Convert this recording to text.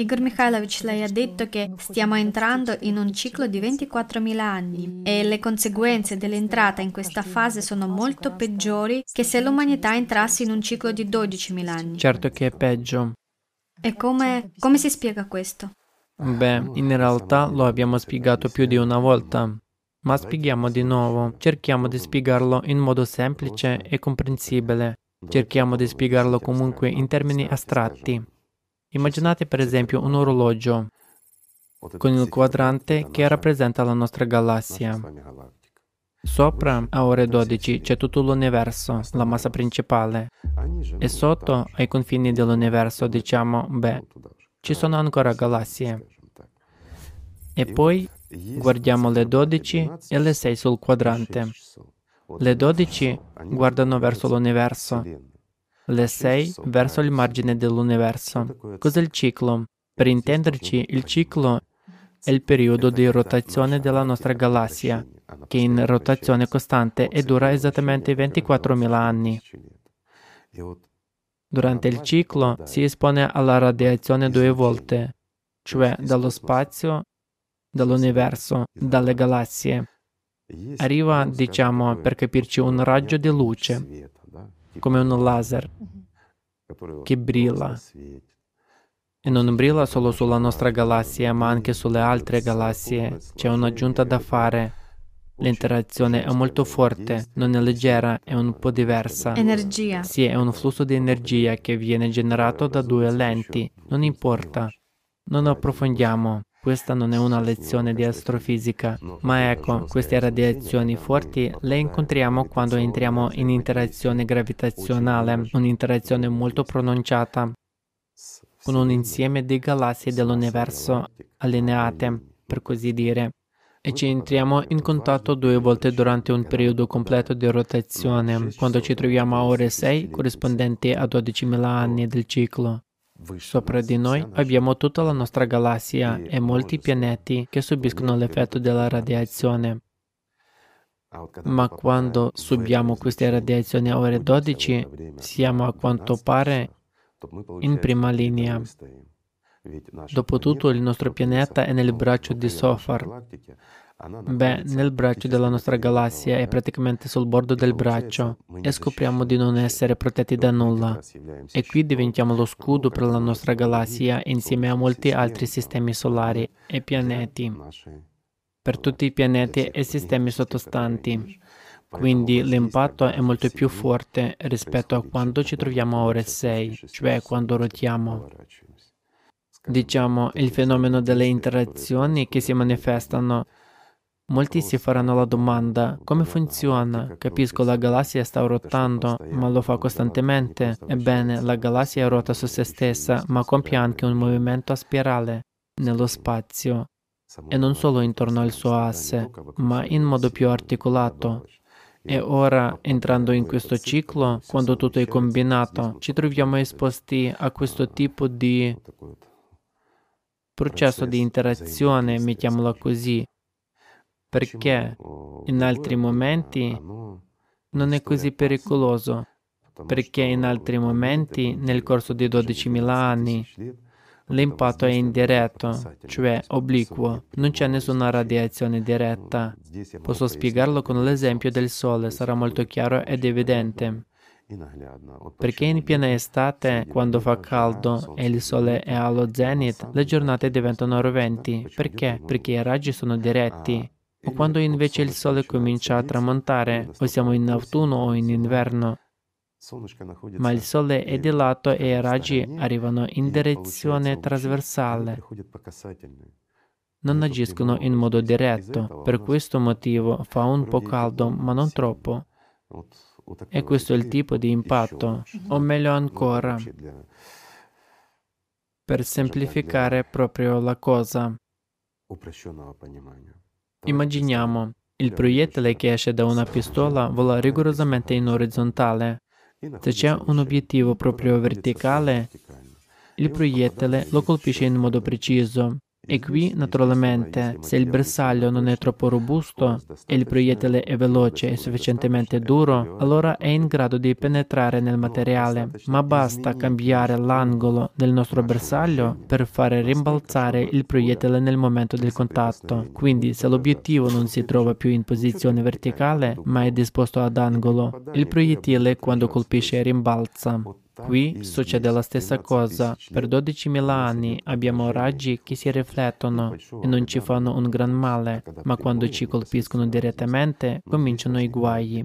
Igor Mikhailovich, lei ha detto che stiamo entrando in un ciclo di 24.000 anni e le conseguenze dell'entrata in questa fase sono molto peggiori che se l'umanità entrasse in un ciclo di 12.000 anni. Certo che è peggio. E come, come si spiega questo? Beh, in realtà lo abbiamo spiegato più di una volta, ma spieghiamo di nuovo. Cerchiamo di spiegarlo in modo semplice e comprensibile. Cerchiamo di spiegarlo comunque in termini astratti. Immaginate per esempio un orologio con il quadrante che rappresenta la nostra galassia. Sopra, a ore 12, c'è tutto l'universo, la massa principale. E sotto, ai confini dell'universo, diciamo, beh, ci sono ancora galassie. E poi guardiamo le 12 e le 6 sul quadrante. Le 12 guardano verso l'universo, le 6 verso il margine dell'universo. Cos'è il ciclo? Per intenderci, il ciclo è il periodo di rotazione della nostra galassia, che è in rotazione costante e dura esattamente 24.000 anni. Durante il ciclo si espone alla radiazione due volte, cioè dallo spazio, dall'universo, dalle galassie. Arriva, diciamo, per capirci, un raggio di luce, come un laser, che brilla. E non brilla solo sulla nostra galassia, ma anche sulle altre galassie. C'è un'aggiunta da fare. L'interazione è molto forte, non è leggera, è un po' diversa. Energia. Sì, è un flusso di energia che viene generato da due lenti. Non importa. Non approfondiamo. Questa non è una lezione di astrofisica, ma ecco, queste radiazioni forti le incontriamo quando entriamo in interazione gravitazionale, un'interazione molto pronunciata con un insieme di galassie dell'universo allineate, per così dire, e ci entriamo in contatto due volte durante un periodo completo di rotazione, quando ci troviamo a ore 6 corrispondenti a 12.000 anni del ciclo. Sopra di noi abbiamo tutta la nostra galassia e molti pianeti che subiscono l'effetto della radiazione. Ma quando subiamo queste radiazioni a ore 12, siamo a quanto pare in prima linea. Dopotutto il nostro pianeta è nel braccio di Sofar. Beh, nel braccio della nostra galassia è praticamente sul bordo del braccio e scopriamo di non essere protetti da nulla. E qui diventiamo lo scudo per la nostra galassia insieme a molti altri sistemi solari e pianeti, per tutti i pianeti e sistemi sottostanti. Quindi l'impatto è molto più forte rispetto a quando ci troviamo a ore 6, cioè quando rotiamo. Diciamo, il fenomeno delle interazioni che si manifestano Molti si faranno la domanda, come funziona? Capisco, la galassia sta ruotando, ma lo fa costantemente. Ebbene, la galassia ruota su se stessa, ma compie anche un movimento a spirale nello spazio, e non solo intorno al suo asse, ma in modo più articolato. E ora, entrando in questo ciclo, quando tutto è combinato, ci troviamo esposti a questo tipo di processo di interazione, mettiamola così, perché in altri momenti non è così pericoloso, perché in altri momenti, nel corso di 12.000 anni, l'impatto è indiretto, cioè obliquo, non c'è nessuna radiazione diretta. Posso spiegarlo con l'esempio del Sole, sarà molto chiaro ed evidente. Perché in piena estate, quando fa caldo e il sole è allo zenith, le giornate diventano roventi. Perché? Perché i raggi sono diretti o quando invece il sole comincia a tramontare, o siamo in autunno o in inverno, ma il sole è di lato e i raggi arrivano in direzione trasversale. Non agiscono in modo diretto, per questo motivo fa un po' caldo, ma non troppo. E questo è il tipo di impatto, o meglio ancora, per semplificare proprio la cosa. Immaginiamo, il proiettile che esce da una pistola vola rigorosamente in orizzontale. Se c'è un obiettivo proprio verticale, il proiettile lo colpisce in modo preciso E qui, naturalmente, se il bersaglio non è troppo robusto e il proiettile è veloce e sufficientemente duro, allora è in grado di penetrare nel materiale, ma basta cambiare l'angolo del nostro bersaglio per fare rimbalzare il proiettile nel momento del contatto. Quindi, se l'obiettivo non si trova più in posizione verticale, ma è disposto ad angolo, il proiettile quando colpisce rimbalza. Qui succede la stessa cosa. Per 12.000 anni abbiamo raggi che si riflettono e non ci fanno un gran male, ma quando ci colpiscono direttamente cominciano i guai.